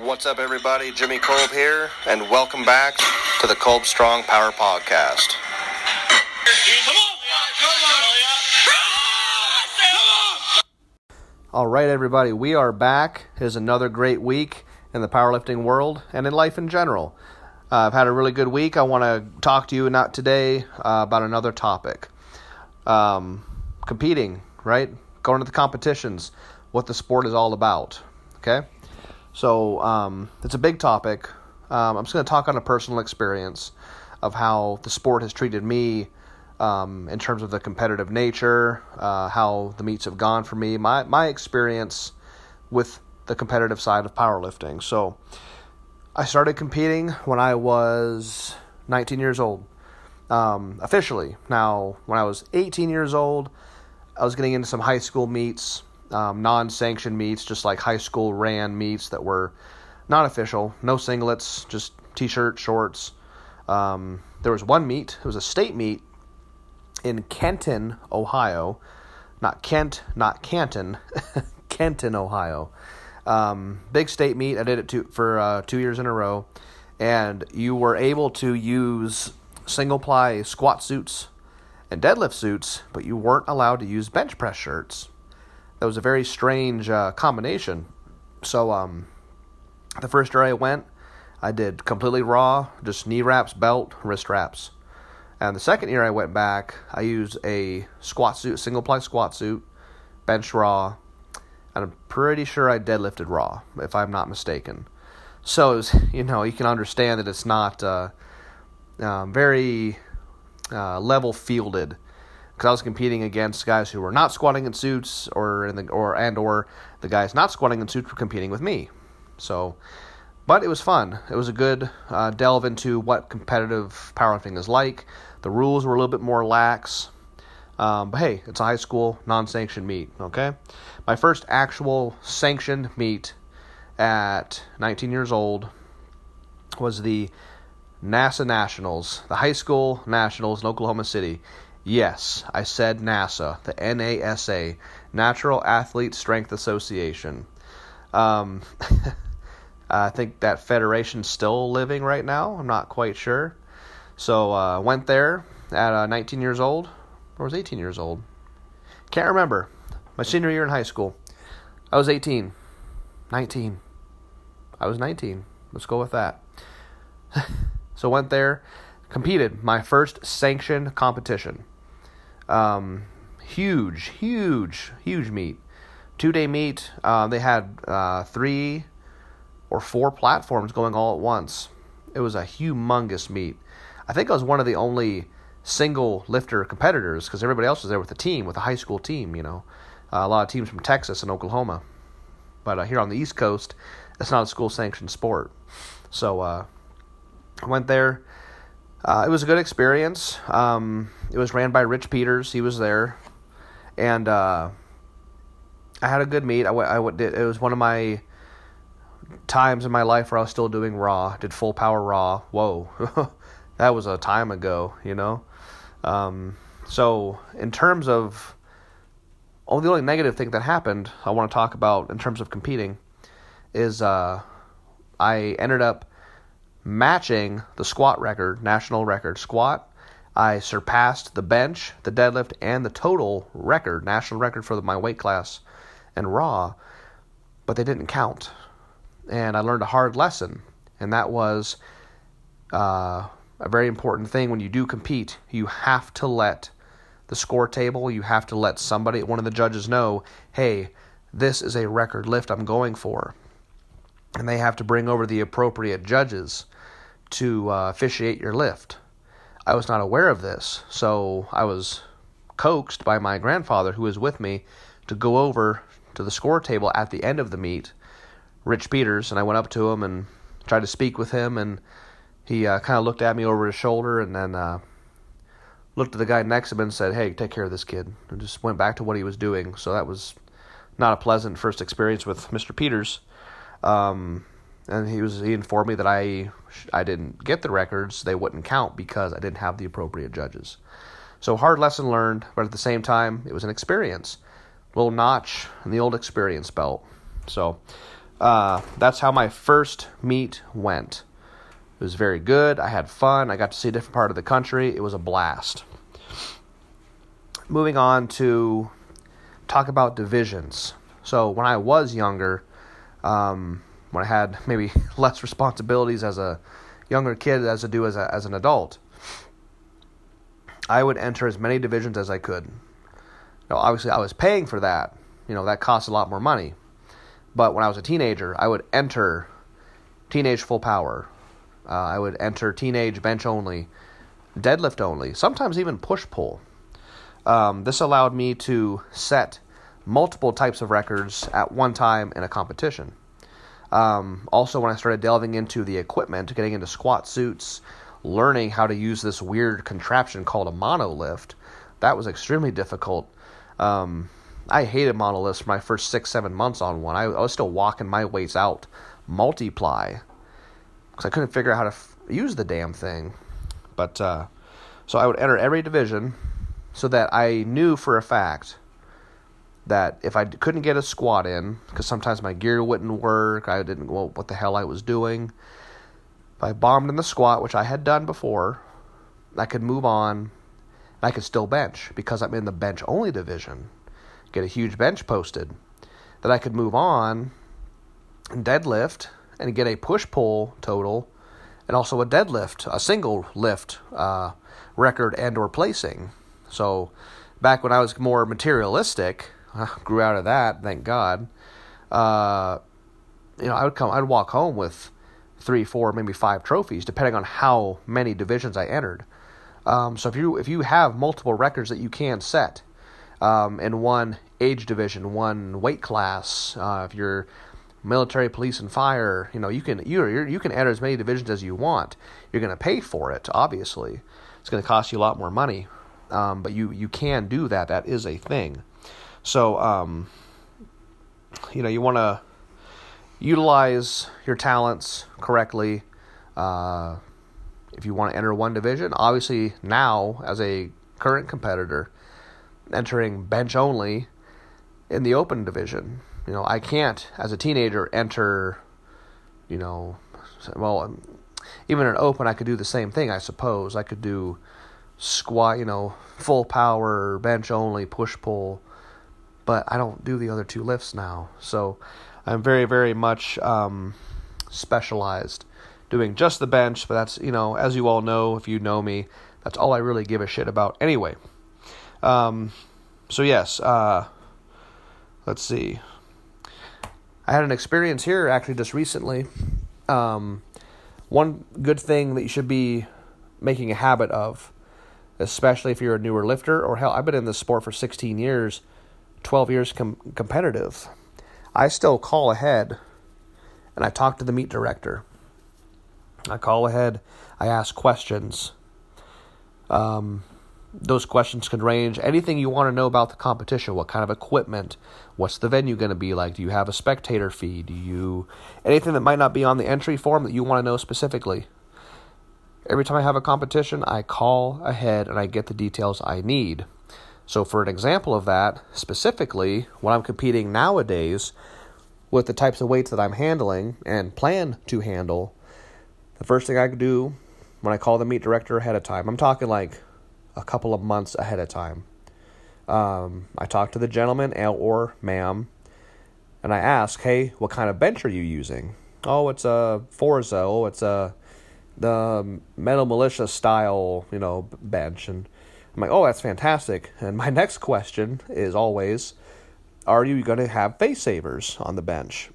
What's up, everybody? Jimmy Kolb here, and welcome back to the Kolb Strong Power Podcast. All right, everybody, we are back. It is another great week in the powerlifting world and in life in general. Uh, I've had a really good week. I want to talk to you, not today, uh, about another topic. Um, competing, right? Going to the competitions, what the sport is all about. Okay? So, um, it's a big topic. Um, I'm just going to talk on a personal experience of how the sport has treated me um, in terms of the competitive nature, uh, how the meets have gone for me, my, my experience with the competitive side of powerlifting. So, I started competing when I was 19 years old, um, officially. Now, when I was 18 years old, I was getting into some high school meets, um, non sanctioned meets, just like high school ran meets that were not official, no singlets, just t shirt, shorts. Um, there was one meet, it was a state meet in Kenton, Ohio. Not Kent, not Canton, Kenton, Ohio. Um, big state meet. I did it two, for uh, two years in a row, and you were able to use single ply squat suits and deadlift suits, but you weren't allowed to use bench press shirts. That was a very strange uh, combination. So, um, the first year I went, I did completely raw, just knee wraps, belt, wrist wraps. And the second year I went back, I used a squat suit, single ply squat suit, bench raw, and I'm pretty sure I deadlifted raw, if I'm not mistaken. So, was, you know, you can understand that it's not uh, uh, very level fielded because I was competing against guys who were not squatting in suits, or in the or and or the guys not squatting in suits were competing with me. So, but it was fun. It was a good uh, delve into what competitive powerlifting is like. The rules were a little bit more lax. Um, but hey, it's a high school non sanctioned meet, okay? My first actual sanctioned meet at 19 years old was the NASA Nationals, the high school nationals in Oklahoma City. Yes, I said NASA, the NASA, Natural Athlete Strength Association. Um, I think that federation's still living right now. I'm not quite sure. So uh, went there at uh, 19 years old, or was 18 years old. Can't remember. My senior year in high school. I was 18. 19. I was 19. Let's go with that. so went there, competed. My first sanctioned competition. Um, huge, huge, huge meet. Two day meet. Uh, they had uh, three or four platforms going all at once. It was a humongous meet. I think I was one of the only single lifter competitors because everybody else was there with a team, with a high school team, you know. Uh, a lot of teams from Texas and Oklahoma. But uh, here on the East Coast, it's not a school sanctioned sport. So uh, I went there. Uh, it was a good experience. Um, it was ran by Rich Peters. He was there. And uh, I had a good meet. I, went, I went, it was one of my times in my life where I was still doing raw, did full power raw. Whoa. that was a time ago, you know? Um, so, in terms of oh, the only negative thing that happened I want to talk about in terms of competing is uh, I ended up matching the squat record, national record squat. I surpassed the bench, the deadlift, and the total record, national record for my weight class and raw, but they didn't count. And I learned a hard lesson, and that was uh, a very important thing when you do compete. You have to let the score table, you have to let somebody, one of the judges, know hey, this is a record lift I'm going for. And they have to bring over the appropriate judges to uh, officiate your lift. I was not aware of this, so I was coaxed by my grandfather, who was with me, to go over to the score table at the end of the meet, Rich Peters, and I went up to him and tried to speak with him, and he uh, kind of looked at me over his shoulder, and then uh, looked at the guy next to him and said, "Hey, take care of this kid," and just went back to what he was doing. So that was not a pleasant first experience with Mr. Peters. Um, and he was he informed me that I I didn't get the records; they wouldn't count because I didn't have the appropriate judges. So hard lesson learned, but at the same time, it was an experience, little notch in the old experience belt. So uh, that's how my first meet went. It was very good. I had fun. I got to see a different part of the country. It was a blast. Moving on to talk about divisions. So when I was younger, um, when I had maybe less responsibilities as a younger kid as I do as a, as an adult, I would enter as many divisions as I could. Now, obviously, I was paying for that. You know, that costs a lot more money. But when I was a teenager, I would enter teenage full power. Uh, I would enter teenage bench only, deadlift only, sometimes even push pull. Um, this allowed me to set multiple types of records at one time in a competition. Um, also, when I started delving into the equipment, getting into squat suits, learning how to use this weird contraption called a monolift, that was extremely difficult. Um, I hated monolifts for my first six, seven months on one. I, I was still walking my weights out, multiply, because I couldn't figure out how to f- use the damn thing. But uh, so I would enter every division so that I knew for a fact that if I couldn't get a squat in, because sometimes my gear wouldn't work, I didn't know what the hell I was doing. If I bombed in the squat, which I had done before, I could move on. I could still bench because I'm in the bench only division get a huge bench posted, that I could move on and deadlift and get a push pull total and also a deadlift, a single lift uh, record and or placing. So back when I was more materialistic, Grew out of that, thank God. Uh, you know, I would come, I'd walk home with three, four, maybe five trophies, depending on how many divisions I entered. Um, so if you if you have multiple records that you can set, um, in one age division, one weight class. Uh, if you're military, police, and fire, you know you can you you can enter as many divisions as you want. You're going to pay for it, obviously. It's going to cost you a lot more money, um, but you you can do that. That is a thing. So um, you know you want to utilize your talents correctly. Uh, if you want to enter one division, obviously now as a current competitor, entering bench only in the open division. You know, I can't, as a teenager, enter, you know, well, um, even in open, I could do the same thing, I suppose. I could do squat, you know, full power, bench only, push pull, but I don't do the other two lifts now. So I'm very, very much um, specialized doing just the bench, but that's, you know, as you all know, if you know me, that's all I really give a shit about anyway. Um, so yes, uh, let's see. I had an experience here actually just recently. Um, one good thing that you should be making a habit of, especially if you're a newer lifter, or hell, I've been in this sport for 16 years, 12 years com- competitive. I still call ahead and I talk to the meet director. I call ahead, I ask questions. Um, those questions can range anything you want to know about the competition what kind of equipment what's the venue going to be like do you have a spectator fee do you anything that might not be on the entry form that you want to know specifically every time i have a competition i call ahead and i get the details i need so for an example of that specifically when i'm competing nowadays with the types of weights that i'm handling and plan to handle the first thing i do when i call the meet director ahead of time i'm talking like a couple of months ahead of time. Um, I talk to the gentleman or ma'am, and I ask, "Hey, what kind of bench are you using?" Oh, it's a Forza. Oh, it's a the Metal Militia style, you know, bench. And I'm like, "Oh, that's fantastic." And my next question is always, "Are you going to have face savers on the bench?"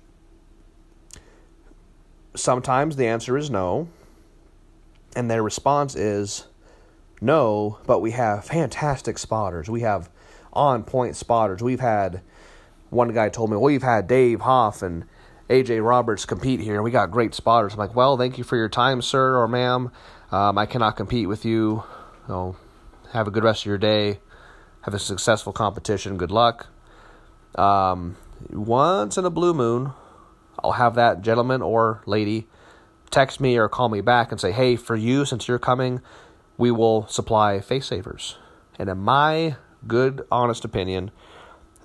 Sometimes the answer is no, and their response is, no, but we have fantastic spotters. We have on point spotters. We've had one guy told me, well, we've had Dave Hoff and AJ Roberts compete here. And we got great spotters. I'm like, well, thank you for your time, sir or ma'am. Um, I cannot compete with you. So have a good rest of your day. Have a successful competition. Good luck. Um, once in a blue moon, I'll have that gentleman or lady text me or call me back and say, hey, for you, since you're coming, we will supply face savers. And in my good, honest opinion,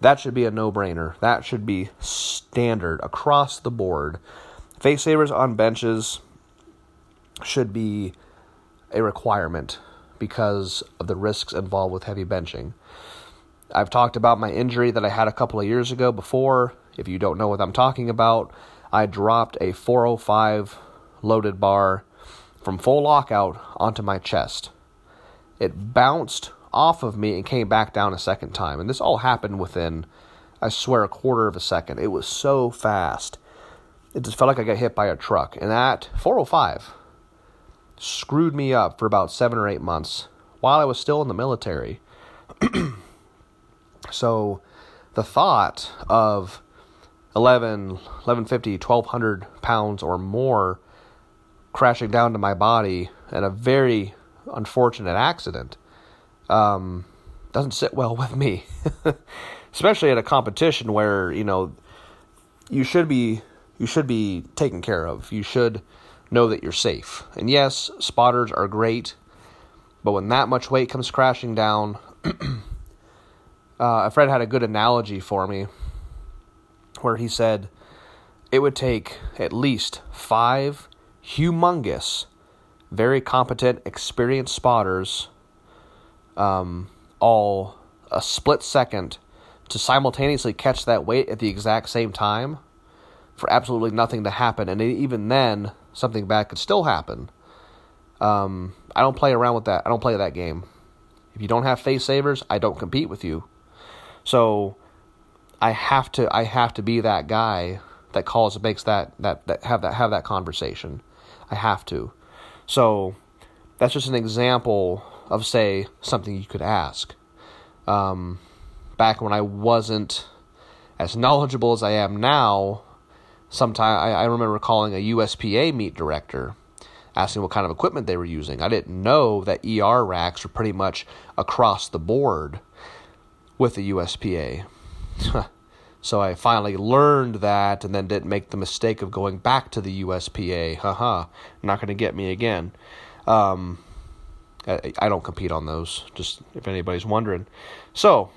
that should be a no brainer. That should be standard across the board. Face savers on benches should be a requirement because of the risks involved with heavy benching. I've talked about my injury that I had a couple of years ago before. If you don't know what I'm talking about, I dropped a 405 loaded bar from full lockout onto my chest. It bounced off of me and came back down a second time. And this all happened within, I swear, a quarter of a second. It was so fast. It just felt like I got hit by a truck. And that 405 screwed me up for about seven or eight months while I was still in the military. so the thought of 11, 1150, 1200 pounds or more crashing down to my body in a very unfortunate accident um, doesn't sit well with me, especially at a competition where you know you should be you should be taken care of. You should know that you're safe. And yes, spotters are great, but when that much weight comes crashing down, uh, a friend had a good analogy for me where he said it would take at least five humongous, very competent, experienced spotters um, all a split second to simultaneously catch that weight at the exact same time for absolutely nothing to happen. And even then, something bad could still happen. Um, I don't play around with that. I don't play that game. If you don't have face savers, I don't compete with you. So I have to I have to be that guy that calls and makes that that, that have that have that conversation. I have to. So that's just an example of say something you could ask. Um, back when I wasn't as knowledgeable as I am now, sometime I, I remember calling a USPA meet director, asking what kind of equipment they were using. I didn't know that ER racks were pretty much across the board with the USPA. so I finally learned that and then didn't make the mistake of going back to the USPA. Haha, not going to get me again. Um, I, I don't compete on those, just if anybody's wondering. So,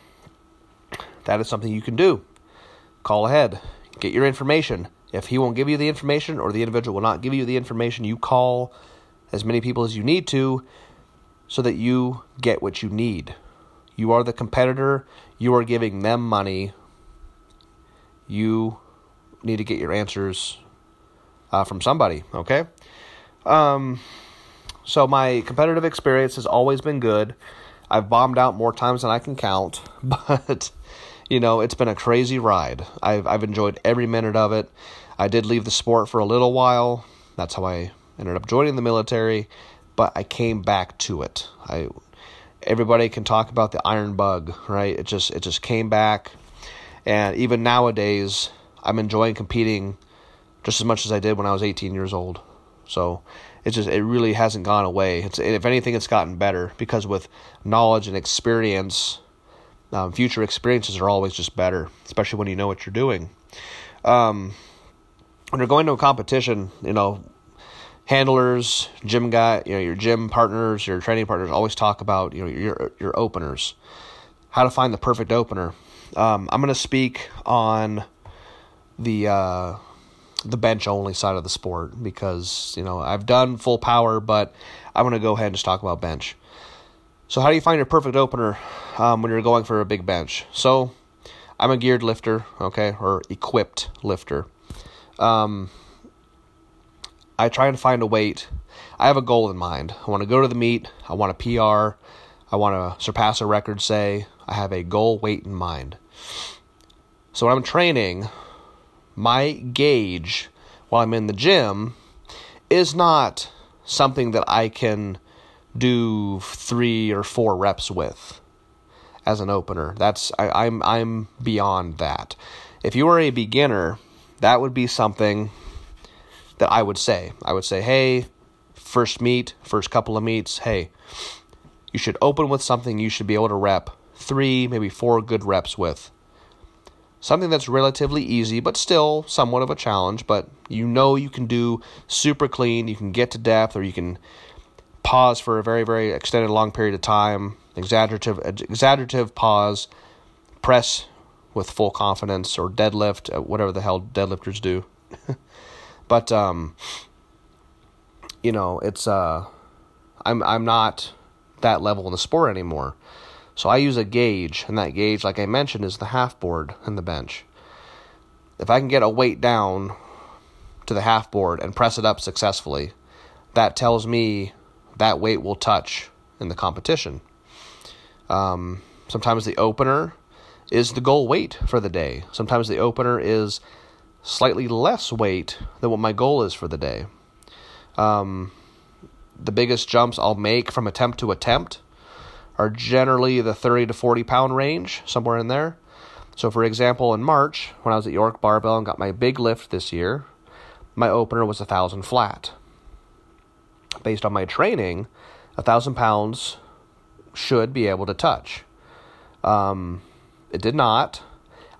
that is something you can do. Call ahead, get your information. If he won't give you the information or the individual will not give you the information, you call as many people as you need to so that you get what you need. You are the competitor, you are giving them money. You need to get your answers uh, from somebody, okay? Um, so my competitive experience has always been good. I've bombed out more times than I can count, but you know, it's been a crazy ride. I've I've enjoyed every minute of it. I did leave the sport for a little while. That's how I ended up joining the military, but I came back to it. I everybody can talk about the iron bug, right? It just it just came back. And even nowadays, I'm enjoying competing just as much as I did when I was 18 years old. So it just it really hasn't gone away. It's if anything, it's gotten better because with knowledge and experience, um, future experiences are always just better, especially when you know what you're doing. Um, when you're going to a competition, you know, handlers, gym guy, you know, your gym partners, your training partners always talk about, you know, your your openers. How to find the perfect opener. Um, I'm going to speak on the uh, the bench only side of the sport because, you know, I've done full power, but I'm going to go ahead and just talk about bench. So, how do you find your perfect opener um, when you're going for a big bench? So, I'm a geared lifter, okay, or equipped lifter. Um, I try and find a weight. I have a goal in mind. I want to go to the meet. I want a PR. I want to surpass a record, say. I have a goal weight in mind. So when I'm training, my gauge while I'm in the gym is not something that I can do three or four reps with as an opener. That's I, I'm I'm beyond that. If you are a beginner that would be something that I would say. I would say, hey, first meet, first couple of meets, hey, you should open with something you should be able to rep three, maybe four good reps with. Something that's relatively easy, but still somewhat of a challenge, but you know you can do super clean, you can get to depth, or you can pause for a very, very extended long period of time, exaggerative, exaggerative pause, press with full confidence, or deadlift, uh, whatever the hell deadlifters do. but um, you know, it's uh, I'm I'm not that level in the sport anymore. So I use a gauge, and that gauge, like I mentioned, is the half board and the bench. If I can get a weight down to the half board and press it up successfully, that tells me that weight will touch in the competition. Um, sometimes the opener is the goal weight for the day. Sometimes the opener is slightly less weight than what my goal is for the day. Um, the biggest jumps I'll make from attempt to attempt are generally the 30 to 40 pound range, somewhere in there. So, for example, in March, when I was at York Barbell and got my big lift this year, my opener was a thousand flat. Based on my training, a thousand pounds should be able to touch. Um, it did not.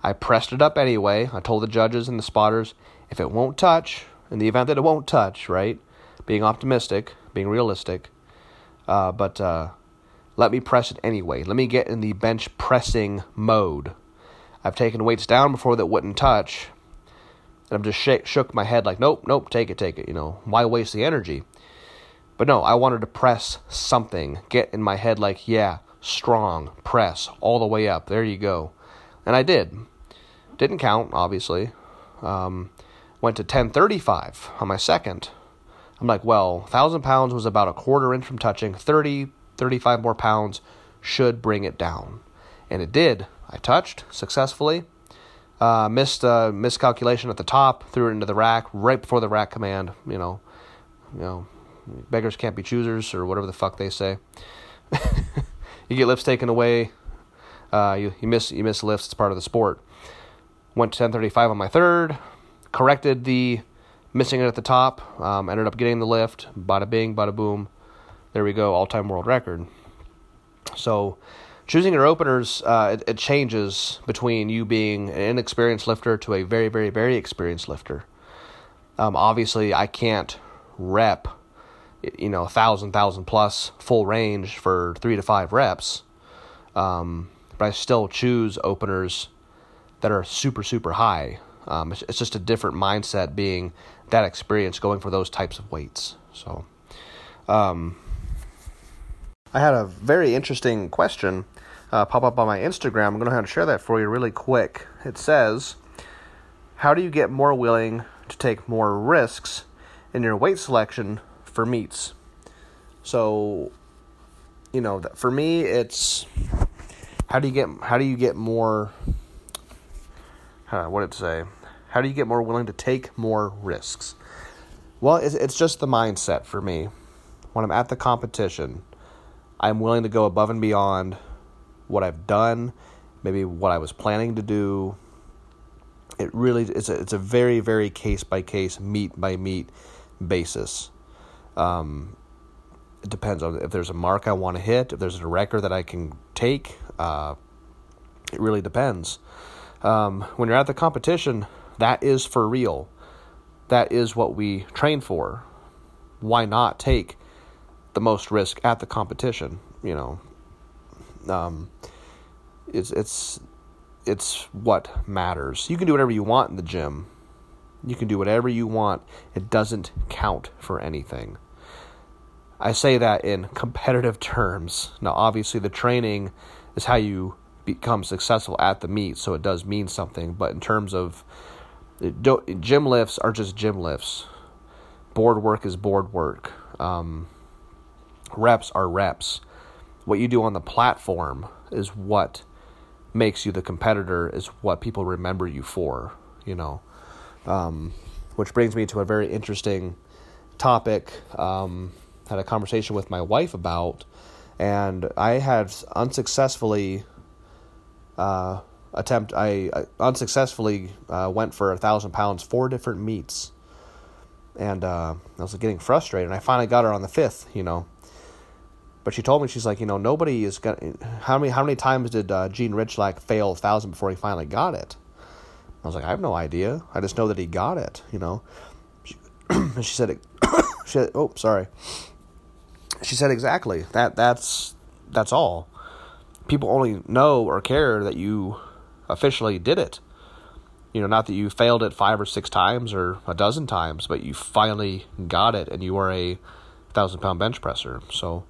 I pressed it up anyway. I told the judges and the spotters if it won't touch, in the event that it won't touch, right? Being optimistic, being realistic. Uh, but uh, let me press it anyway. Let me get in the bench pressing mode. I've taken weights down before that wouldn't touch. And I've just sh- shook my head like, nope, nope, take it, take it. You know, why waste the energy? But no, I wanted to press something. Get in my head like, yeah, strong, press all the way up. There you go. And I did. Didn't count, obviously. Um, went to 1035 on my second. I'm like, well, 1,000 pounds was about a quarter inch from touching. 30, 35 more pounds should bring it down. And it did. I touched successfully. Uh, missed a miscalculation at the top, threw it into the rack right before the rack command. You know, you know, beggars can't be choosers or whatever the fuck they say. you get lifts taken away. Uh, you you miss you miss lifts. It's part of the sport. Went to 10:35 on my third. Corrected the missing it at the top. Um, ended up getting the lift. Bada bing, bada boom. There we go. All time world record. So choosing your openers, uh, it, it, changes between you being an inexperienced lifter to a very, very, very experienced lifter. Um, obviously, I can't rep, you know, a thousand, thousand plus full range for three to five reps. Um, but I still choose openers that are super, super high. Um, it's, it's just a different mindset being that experience going for those types of weights. So, um, I had a very interesting question uh, pop up on my Instagram. I'm going to have to share that for you really quick. It says, How do you get more willing to take more risks in your weight selection for meets. So, you know, for me, it's how do you get how do you get more? Uh, what did it say? How do you get more willing to take more risks? Well, it's, it's just the mindset for me. When I'm at the competition, I'm willing to go above and beyond what I've done, maybe what I was planning to do. It really it's a, it's a very very case by case, meet by meet basis. Um, it depends on if there's a mark I want to hit, if there's a record that I can take. Uh, it really depends. Um, when you're at the competition, that is for real. That is what we train for. Why not take the most risk at the competition. You know, um, it's it's it's what matters. You can do whatever you want in the gym. You can do whatever you want. It doesn't count for anything. I say that in competitive terms. Now, obviously, the training is how you become successful at the meet, so it does mean something. But in terms of gym lifts, are just gym lifts. Board work is board work. Um, reps are reps. What you do on the platform is what makes you the competitor, is what people remember you for, you know. Um, which brings me to a very interesting topic. Um, had a conversation with my wife about, and I had unsuccessfully uh, attempt, I, I unsuccessfully uh, went for a thousand pounds, four different meets, and uh, I was getting frustrated. And I finally got her on the fifth, you know. But she told me she's like, you know, nobody is gonna. How many how many times did uh, Gene Rychlak fail a thousand before he finally got it? I was like, I have no idea. I just know that he got it, you know. She, she said, it, she said, oh, sorry. She said exactly that. That's that's all. People only know or care that you officially did it. You know, not that you failed it five or six times or a dozen times, but you finally got it and you are a thousand pound bench presser. So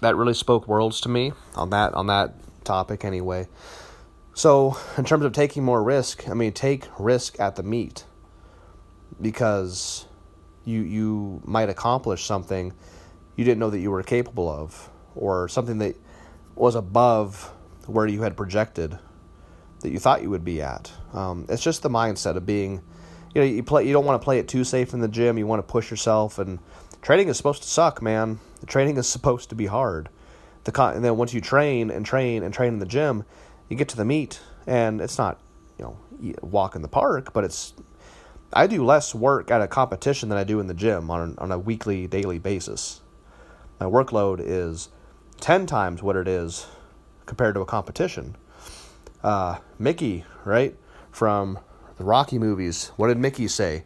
that really spoke worlds to me on that on that topic anyway. So in terms of taking more risk, I mean take risk at the meet because you you might accomplish something you didn't know that you were capable of or something that was above where you had projected that you thought you would be at. Um, it's just the mindset of being, you know, you play. You don't want to play it too safe in the gym. You want to push yourself, and training is supposed to suck, man. The training is supposed to be hard. The con- and then once you train and train and train in the gym, you get to the meet, and it's not, you know, walk in the park, but it's. I do less work at a competition than I do in the gym on on a weekly, daily basis. My workload is ten times what it is compared to a competition. Uh, Mickey, right, from the Rocky movies, what did Mickey say?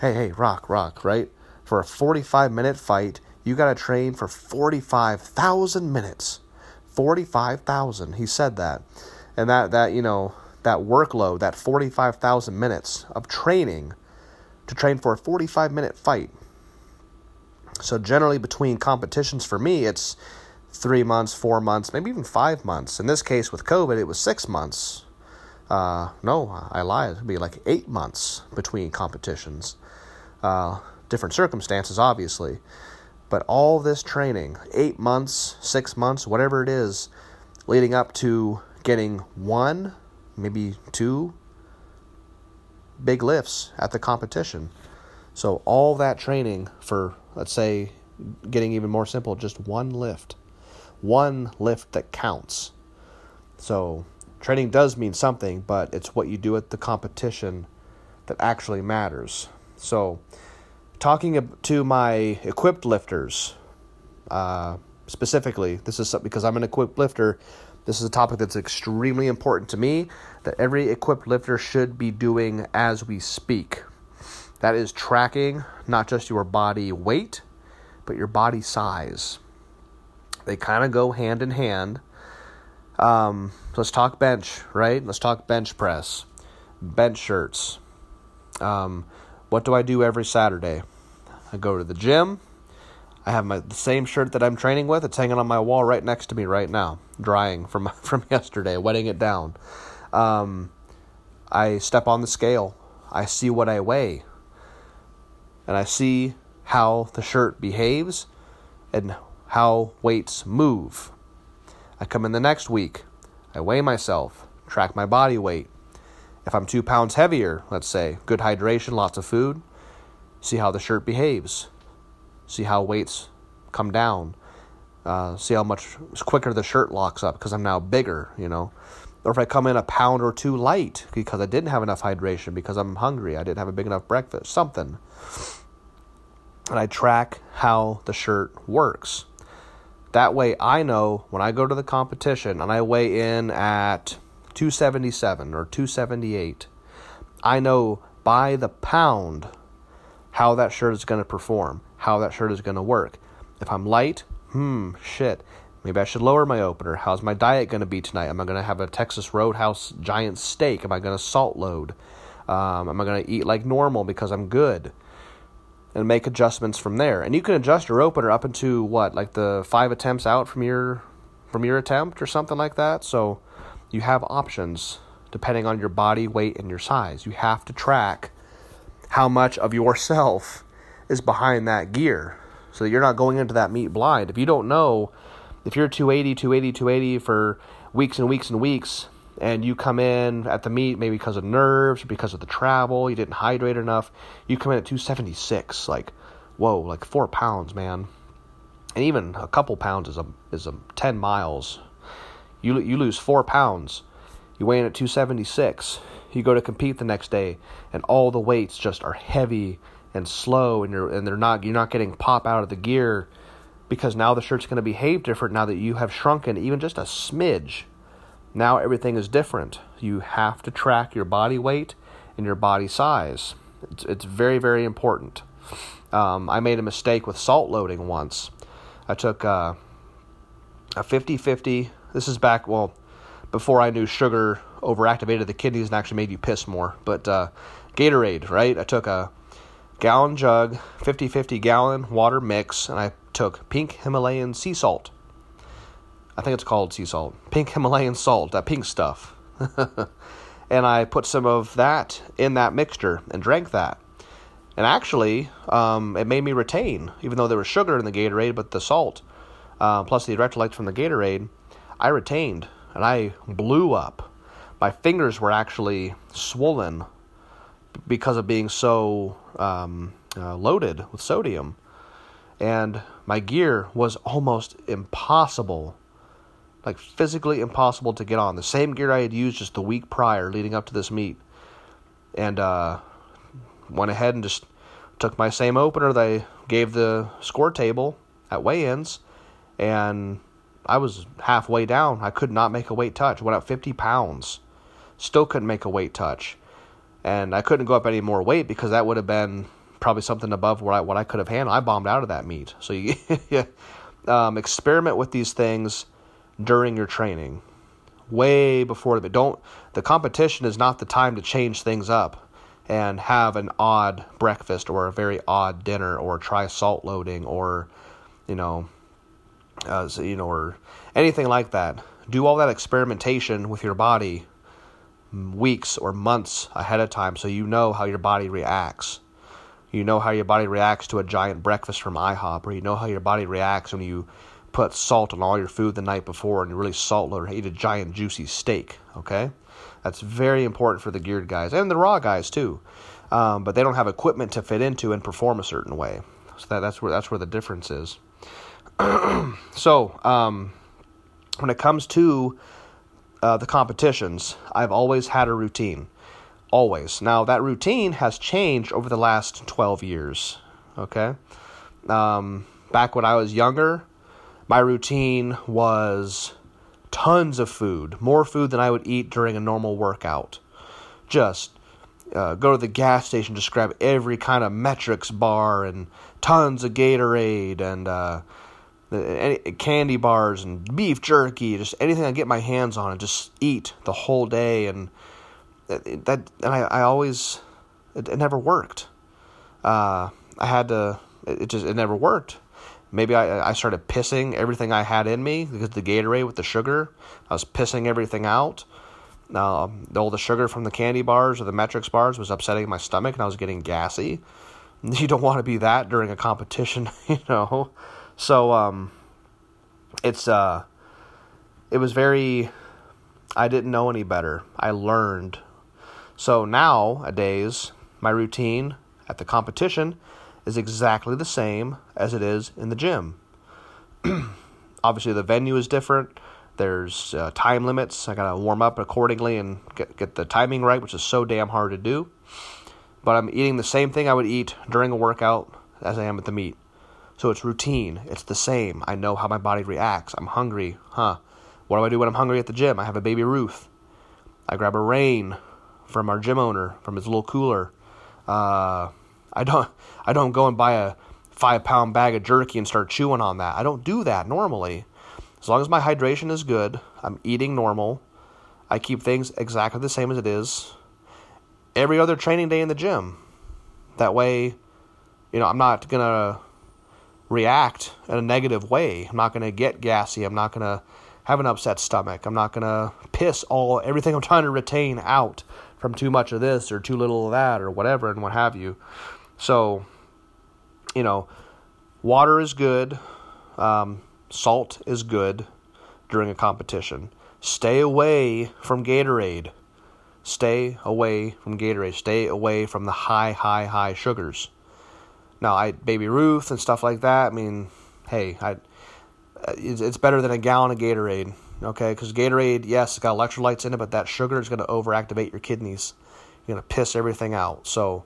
Hey, hey, rock, rock, right? For a 45 minute fight, you got to train for 45,000 minutes. 45,000. He said that. And that, that, you know, that workload, that 45,000 minutes of training to train for a 45 minute fight. So, generally, between competitions for me, it's three months, four months, maybe even five months. In this case, with COVID, it was six months. Uh, no, I lied. It'd be like eight months between competitions. Uh, different circumstances, obviously. But all this training, eight months, six months, whatever it is, leading up to getting one, maybe two big lifts at the competition. So, all that training for, let's say, getting even more simple, just one lift one lift that counts. So, training does mean something, but it's what you do at the competition that actually matters. So, talking to my equipped lifters, uh, specifically, this is because I'm an equipped lifter. This is a topic that's extremely important to me that every equipped lifter should be doing as we speak. That is tracking not just your body weight, but your body size. They kind of go hand in hand. Um, let's talk bench, right? Let's talk bench press, bench shirts. Um, what do I do every Saturday? I go to the gym. I have my the same shirt that I'm training with. It's hanging on my wall right next to me right now, drying from from yesterday, wetting it down. Um, I step on the scale. I see what I weigh, and I see how the shirt behaves, and how weights move. I come in the next week, I weigh myself, track my body weight. If I'm two pounds heavier, let's say, good hydration, lots of food, see how the shirt behaves, see how weights come down, uh, see how much quicker the shirt locks up because I'm now bigger, you know. Or if I come in a pound or two light because I didn't have enough hydration, because I'm hungry, I didn't have a big enough breakfast, something. And I track how the shirt works. That way, I know when I go to the competition and I weigh in at 277 or 278, I know by the pound how that shirt is going to perform, how that shirt is going to work. If I'm light, hmm, shit. Maybe I should lower my opener. How's my diet going to be tonight? Am I going to have a Texas Roadhouse giant steak? Am I going to salt load? Um, am I going to eat like normal because I'm good? and make adjustments from there. And you can adjust your opener up into what, like the five attempts out from your from your attempt or something like that. So you have options depending on your body weight and your size. You have to track how much of yourself is behind that gear so that you're not going into that meet blind. If you don't know if you're 280, 280, 280 for weeks and weeks and weeks and you come in at the meet maybe because of nerves or because of the travel, you didn't hydrate enough, you come in at 276, like, whoa, like four pounds, man. And even a couple pounds is a is a 10 miles. You you lose four pounds, You weigh in at 276. You go to compete the next day, and all the weights just are heavy and slow, and you're and they're not you're not getting pop out of the gear because now the shirt's going to behave different now that you have shrunken even just a smidge. Now everything is different. You have to track your body weight and your body size. It's, it's very, very important. Um, I made a mistake with salt loading once. I took uh, a 50 50. This is back, well, before I knew sugar overactivated the kidneys and actually made you piss more. But uh, Gatorade, right? I took a gallon jug, 50 50 gallon water mix, and I took pink Himalayan sea salt. I think it's called sea salt. Pink Himalayan salt, that pink stuff. and I put some of that in that mixture and drank that. And actually, um, it made me retain, even though there was sugar in the Gatorade, but the salt, uh, plus the electrolytes from the Gatorade, I retained and I blew up. My fingers were actually swollen because of being so um, uh, loaded with sodium. And my gear was almost impossible, like physically impossible to get on. The same gear I had used just the week prior leading up to this meet. And uh, went ahead and just took my same opener they gave the score table at weigh-ins and I was halfway down. I could not make a weight touch. Went up 50 pounds. Still couldn't make a weight touch. And I couldn't go up any more weight because that would have been probably something above what I, what I could have handled. I bombed out of that meet. So you um, experiment with these things during your training. Way before the don't the competition is not the time to change things up and have an odd breakfast or a very odd dinner or try salt loading or you know uh, you know or anything like that do all that experimentation with your body weeks or months ahead of time so you know how your body reacts you know how your body reacts to a giant breakfast from IHOP or you know how your body reacts when you put salt on all your food the night before and you really salt or eat a giant juicy steak okay that's very important for the geared guys and the raw guys too. Um, but they don't have equipment to fit into and perform a certain way. So that, that's where that's where the difference is. so um, when it comes to uh, the competitions, I've always had a routine. Always. Now that routine has changed over the last twelve years. Okay. Um, back when I was younger, my routine was tons of food, more food than I would eat during a normal workout. Just uh, go to the gas station, just grab every kind of Met-Rx bar and tons of Gatorade and uh, any, candy bars and beef jerky, just anything I get my hands on, and just eat the whole day. And that, and I, I always, it, it never worked. Uh, I had to, it just, it never worked. Maybe I, I started pissing everything I had in me because the Gatorade with the sugar. I was pissing everything out. Uh, all the sugar from the candy bars or the Met-Rx bars was upsetting my stomach and I was getting gassy. You don't want to be that during a competition, you know. So um, it's uh, it was very. I didn't know any better. I learned. So nowadays, my routine at the competition is exactly the same as it is in the gym. Obviously, the venue is different. There's uh, time limits. I gotta warm up accordingly and get get the timing right, which is so damn hard to do. But I'm eating the same thing I would eat during a workout as I am at the meet. So it's routine. It's the same. I know how my body reacts. I'm hungry, huh? What do I do when I'm hungry at the gym? I have a baby Ruth. I grab a Reign from our gym owner from his little cooler. Uh, I don't I don't go and buy a five pound bag of jerky and start chewing on that. I don't do that normally. As long as my hydration is good, I'm eating normal. I keep things exactly the same as it is. Every other training day in the gym. That way, you know, I'm not gonna react in a negative way. I'm not gonna get gassy. I'm not gonna have an upset stomach. I'm not gonna piss all everything I'm trying to retain out from too much of this or too little of that or whatever and what have you. So, you know, water is good, um, salt is good during a competition. Stay away from Gatorade. Stay away from Gatorade. Stay away from the high, high, high sugars. Now, I Baby Ruth and stuff like that. I mean, hey, I it's, it's better than a gallon of Gatorade. okay? Because Gatorade, yes, it's got electrolytes in it, but that sugar is going to overactivate your kidneys. You're going to piss everything out. So,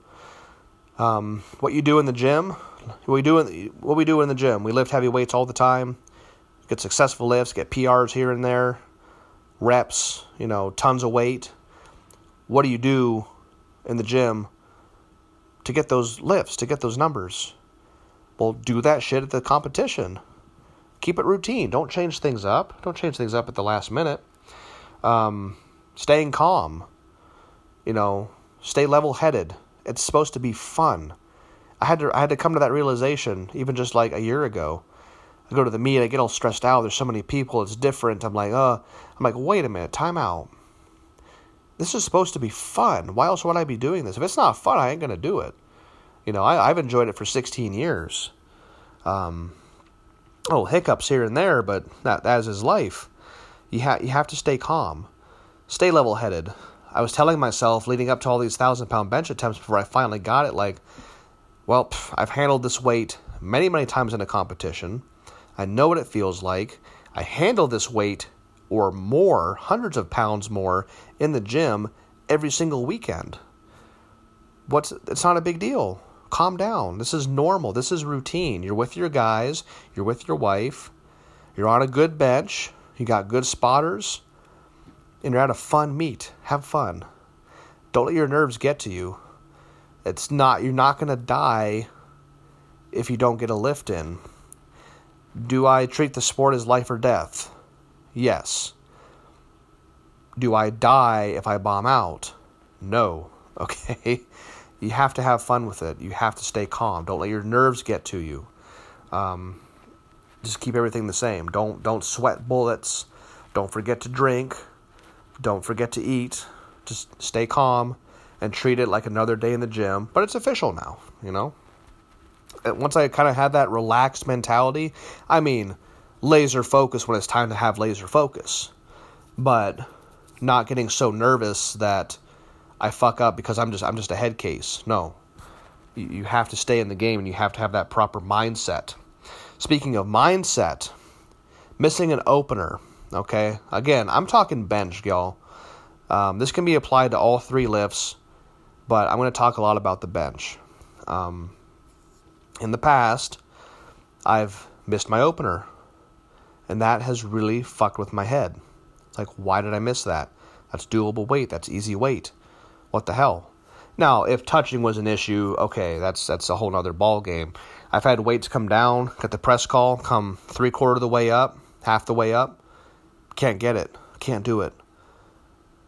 um, what you do in the gym, what we do in what we do in the gym, we lift heavy weights all the time, get successful lifts, get PRs here and there, reps, you know, tons of weight. What do you do in the gym to get those lifts, to get those numbers? Well, do that shit at the competition. Keep it routine. Don't change things up. Don't change things up at the last minute. Um, staying calm. You know, stay level headed. It's supposed to be fun. I had to I had to come to that realization even just like a year ago. I go to the meet, I get all stressed out. There's so many people, it's different. I'm like, uh, I'm like, wait a minute, time out. This is supposed to be fun. Why else would I be doing this? If it's not fun, I ain't gonna do it. You know, I, have enjoyed it for 16 years. Um, oh, hiccups here and there, but that that is life. You have you have to stay calm, stay level headed. I was telling myself leading up to all these thousand pound bench attempts before I finally got it, like, well, pff, I've handled this weight many many times in a competition. I know what it feels like. I handle this weight or more, hundreds of pounds more, in the gym every single weekend. What's it's not a big deal. Calm down. This is normal. This is routine. You're with your guys, you're with your wife, you're on a good bench, you got good spotters, and you're at a fun meet. Have fun. Don't let your nerves get to you. It's not you're not going to die if you don't get a lift in. Do I treat the sport as life or death? Yes. Do I die if I bomb out? No. Okay? You have to have fun with it. You have to stay calm. Don't let your nerves get to you. Um, just keep everything the same. Don't don't sweat bullets. Don't forget to drink. Don't forget to eat. Just stay calm and treat it like another day in the gym. But it's official now, you know? Once I kind of had that relaxed mentality, I mean, laser focus when it's time to have laser focus. But not getting so nervous that I fuck up because I'm just I'm just a head case. No. You, have to stay in the game and you have to have that proper mindset. Speaking of mindset, missing an opener. Okay, again, I'm talking bench, y'all. Um, this can be applied to all three lifts, but I'm going to talk a lot about the bench. Um, in the past, I've missed my opener, and that has really fucked with my head. It's like, why did I miss that? That's doable weight. That's easy weight. What the hell? Now, if touching was an issue, okay, that's that's a whole other ball game. I've had weights come down, get the press call, come three quarter of the way up, half the way up, can't get it, can't do it,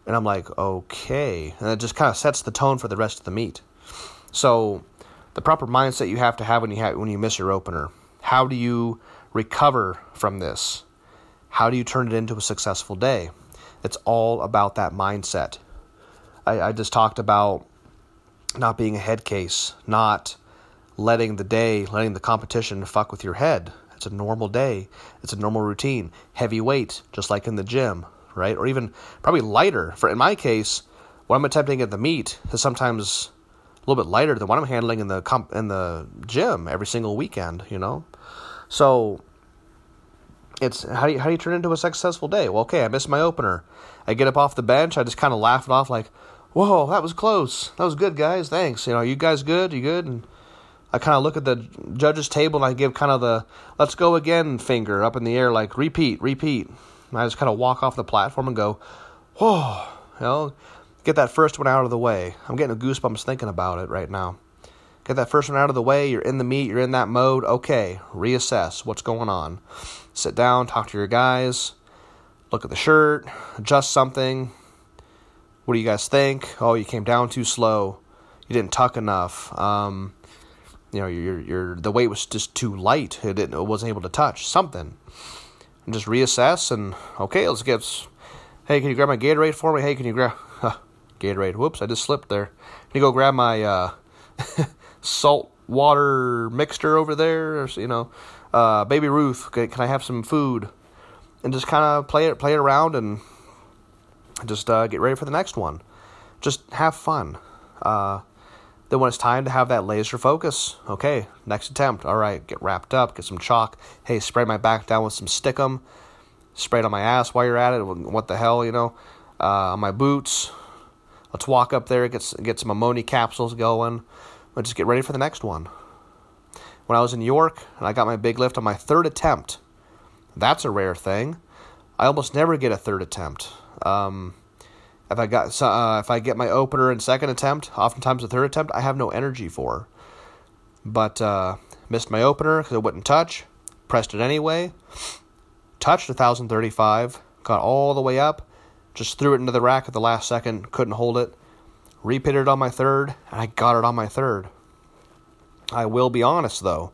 and I'm like, okay, and it just kind of sets the tone for the rest of the meet. So, the proper mindset you have to have when you have when you miss your opener. How do you recover from this? How do you turn it into a successful day? It's all about that mindset. I, I just talked about not being a head case, not letting the day, letting the competition fuck with your head. It's a normal day. It's a normal routine. Heavy weight, just like in the gym, right? Or even probably lighter. For in my case, what I'm attempting at the meet is sometimes a little bit lighter than what I'm handling in the comp- in the gym every single weekend. You know, so it's how do you how do you turn into a successful day? Well, okay, I missed my opener. I get up off the bench. I just kind of laugh it off like, whoa, that was close. That was good, guys. Thanks. You know, you guys good? You good? And I kind of look at the judges' table and I give kind of the let's go again finger up in the air, like repeat, repeat. And I just kind of walk off the platform and go, whoa, you know, get that first one out of the way. I'm getting goosebumps thinking about it right now. Get that first one out of the way. You're in the meet. You're in that mode. Okay, reassess what's going on. Sit down, talk to your guys, look at the shirt, adjust something, what do you guys think? Oh, you came down too slow. You didn't tuck enough. Um, you know, your your the weight was just too light. It didn't, it wasn't able to touch something. And just reassess and okay, let's get. Hey, can you grab my Gatorade for me? Hey, can you grab huh, Gatorade? Whoops, I just slipped there. Can you go grab my uh, salt water mixture over there? Or, you know, uh, Baby Ruth, can I have some food? And just kind of play it, play it around, and just uh, get ready for the next one. Just have fun. Uh, then when it's time to have that laser focus, okay, next attempt. All right, get wrapped up, get some chalk. Hey, spray my back down with some stickum. spray it on my ass while you're at it. What the hell, you know? Uh, on my boots. Let's walk up there, get get some ammonia capsules going. Let's just get ready for the next one. When I was in York and I got my big lift on my third attempt, that's a rare thing. I almost never get a third attempt. Um, if I got uh, if I get my opener and second attempt, oftentimes the third attempt I have no energy for. But uh, missed my opener because it wouldn't touch. Pressed it anyway. Touched 1035. Got all the way up. Just threw it into the rack at the last second. Couldn't hold it. Repeated it on my third, and I got it on my third. I will be honest though,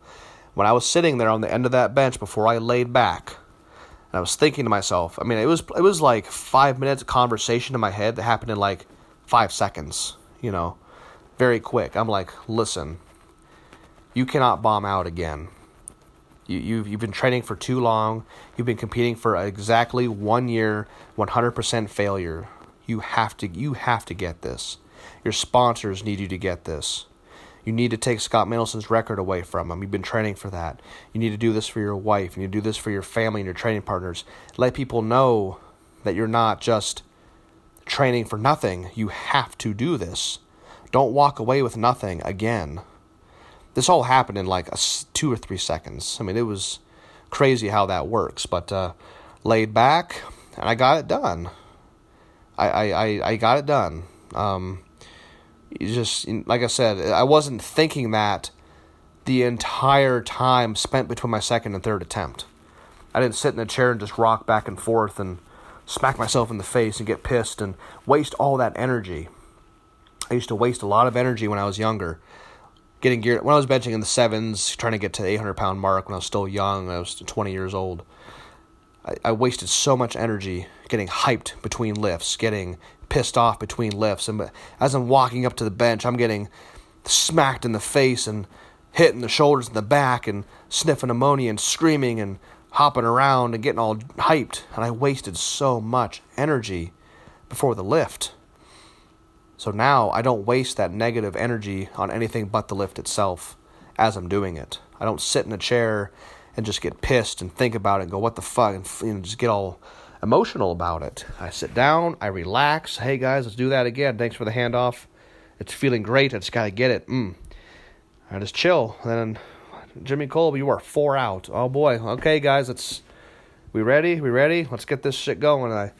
when I was sitting there on the end of that bench before I laid back, and I was thinking to myself, I mean, it was it was like five minutes of conversation in my head that happened in like five seconds, you know, very quick. I'm like, listen, you cannot bomb out again. You, you've, you've been training for too long. You've been competing for exactly one year, 100% failure. You have to you have to get this. Your sponsors need you to get this. You need to take Scott Mendelson's record away from him. You've been training for that. You need to do this for your wife. You need to do this for your family and your training partners. Let people know that you're not just training for nothing. You have to do this. Don't walk away with nothing again. This all happened in like a, two or three seconds. I mean, it was crazy how that works. But uh, laid back, and I got it done. I I, I, got it done. Um, just like I said, I wasn't thinking that the entire time spent between my second and third attempt. I didn't sit in a chair and just rock back and forth and smack myself in the face and get pissed and waste all that energy. I used to waste a lot of energy when I was younger. Getting geared when I was benching in the sevens, trying to get to the 800 pound mark when I was still young. I was 20 years old. I, I wasted so much energy getting hyped between lifts, getting pissed off between lifts. And as I'm walking up to the bench, I'm getting smacked in the face and hitting the shoulders and the back and sniffing ammonia and screaming and hopping around and getting all hyped. And I wasted so much energy before the lift. So now I don't waste that negative energy on anything but the lift itself as I'm doing it. I don't sit in a chair and just get pissed and think about it and go, what the fuck, and you know, just get all emotional about it. I sit down, I relax. Hey guys, let's do that again. Thanks for the handoff. It's feeling great. I just gotta get it. Mm. I just chill. Then Jimmy Colby, you are four out. Oh boy. Okay, guys, let's. We ready? We ready? Let's get this shit going. I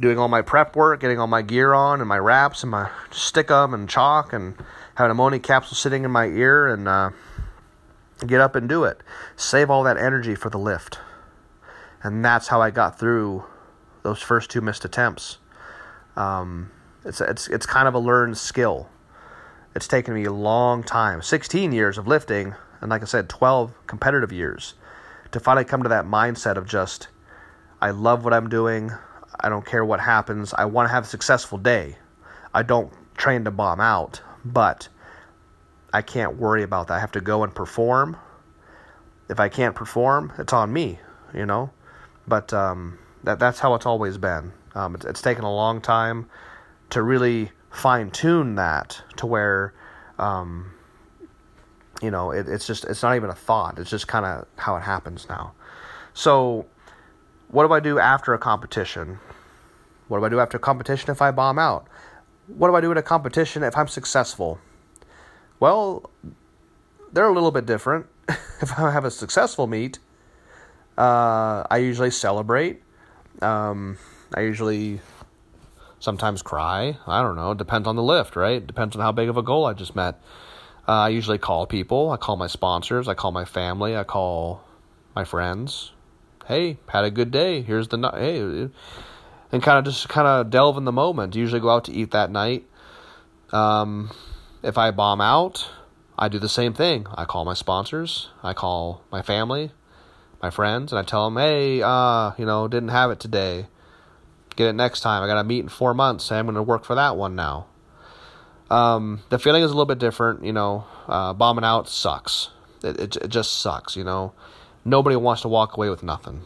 doing all my prep work, getting all my gear on and my wraps and my stickum and chalk and having an ammonia capsule sitting in my ear and uh, get up and do it. Save all that energy for the lift. And that's how I got through those first two missed attempts. Um, it's, it's, it's kind of a learned skill. It's taken me a long time 16 years of lifting, and like I said, 12 competitive years to finally come to that mindset of just, I love what I'm doing. I don't care what happens. I want to have a successful day. I don't train to bomb out, but I can't worry about that. I have to go and perform. If I can't perform, it's on me, you know. But um, that that's how it's always been. Um, it's, it's taken a long time to really fine tune that to where, um, you know, it, it's just it's not even a thought. It's just kind of how it happens now. So, what do I do after a competition? What do I do after a competition if I bomb out? What do I do at a competition if I'm successful? Well, they're a little bit different. if I have a successful meet, uh, I usually celebrate. Um, I usually sometimes cry. I don't know. It depends on the lift, right? It Depends on how big of a goal I just met. Uh, I usually call people. I call my sponsors. I call my family. I call my friends. Hey, had a good day. Here's the hey and kind of just kind of delve in the moment. Usually go out to eat that night. Um, if I bomb out, I do the same thing. I call my sponsors, I call my family, my friends, and I tell them, hey, uh, you know, didn't have it today. Get it next time. I got a meet in four months. So I'm going to work for that one now. Um, the feeling is a little bit different. You know, uh, bombing out sucks. It, it, it just sucks. You know, nobody wants to walk away with nothing.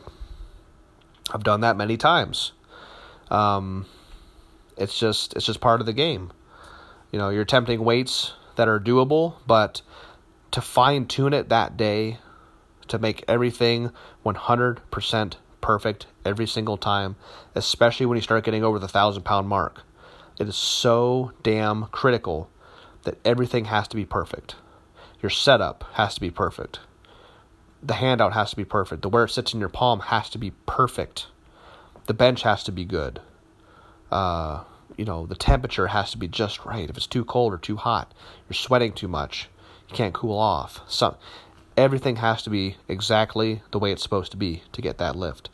I've done that many times. Um, it's just it's just part of the game. You know, you're attempting weights that are doable, but to fine tune it that day to make everything 100% perfect every single time, especially when you start getting over the thousand pound mark. It is so damn critical that everything has to be perfect. Your setup has to be perfect. The handout has to be perfect. The where it sits in your palm has to be perfect. The bench has to be good. Uh, you know, the temperature has to be just right. If it's too cold or too hot, you're sweating too much, you can't cool off. So everything has to be exactly the way it's supposed to be to get that lift.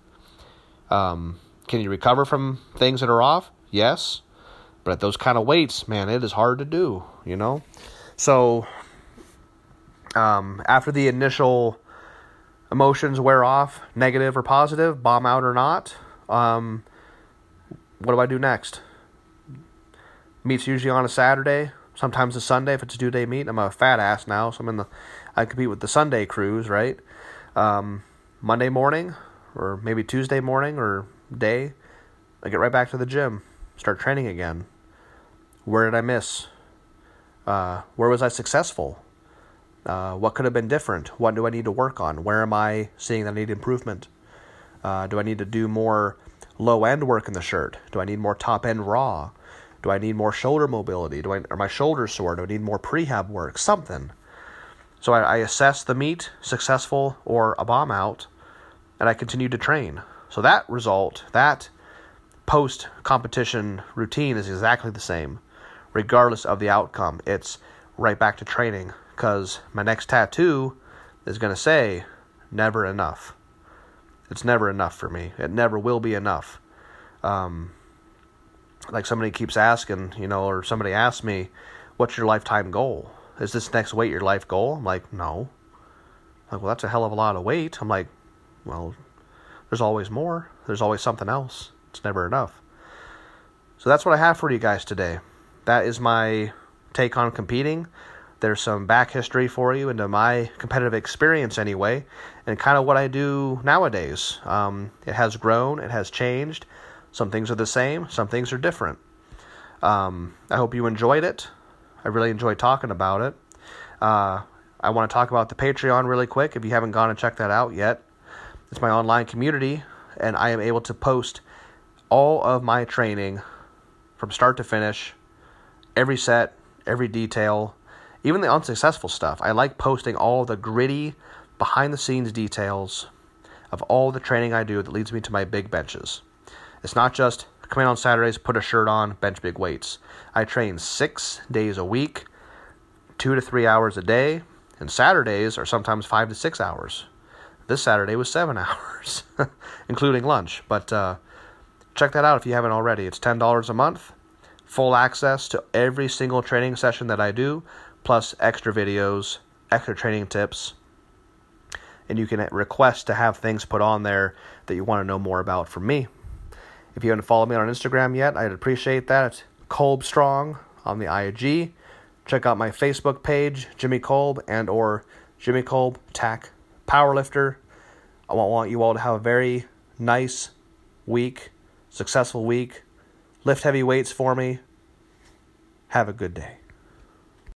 Um, can you recover from things that are off? Yes. But at those kind of weights, man, it is hard to do, you know? So um, after the initial emotions wear off, negative or positive, bomb out or not, um, what do I do next? Meets usually on a Saturday, sometimes a Sunday if it's a two day meet. I'm a fat ass now, so I'm in the I compete with the Sunday crews, right? Um, Monday morning or maybe Tuesday morning or day, I get right back to the gym, start training again. Where did I miss? Uh, where was I successful? Uh, what could have been different? What do I need to work on? Where am I seeing that I need improvement? Uh, do I need to do more low end work in the shirt? Do I need more top end raw? Do I need more shoulder mobility? Do I are my shoulders sore? Do I need more prehab work? Something. So I, I assess the meet, successful or a bomb out, and I continue to train. So that result, that post competition routine is exactly the same regardless of the outcome. It's right back to training because my next tattoo is going to say, never enough. It's never enough for me. It never will be enough. Um, like somebody keeps asking, you know, or somebody asks me, what's your lifetime goal? Is this next weight your life goal? I'm like, no. I'm like, well, that's a hell of a lot of weight. I'm like, well, there's always more. There's always something else. It's never enough. So that's what I have for you guys today that is my take on competing. There's some back history for you into my competitive experience, anyway, and kind of what I do nowadays. Um, it has grown, it has changed. Some things are the same, some things are different. Um, I hope you enjoyed it. I really enjoyed talking about it. Uh, I want to talk about the Patreon really quick if you haven't gone and checked that out yet. It's my online community, and I am able to post all of my training from start to finish every set, every detail, even the unsuccessful stuff. I like posting all the gritty, behind the scenes details of all the training I do that leads me to my big benches. It's not just come in on Saturdays, put a shirt on, bench big weights. I train six days a week, two to three hours a day, and Saturdays are sometimes five to six hours. This Saturday was seven hours, including lunch. But uh, check that out if you haven't already. It's $10 a month full access to every single training session that I do, plus extra videos, extra training tips. And you can request to have things put on there that you want to know more about from me. If you haven't followed me on Instagram yet, I'd appreciate that. It's Kolb Strong on the IG. Check out my Facebook page, Jimmy Kolb, and or Jimmy Kolb Tack Powerlifter. I want you all to have a very nice week, successful week lift heavy weights for me. Have a good day.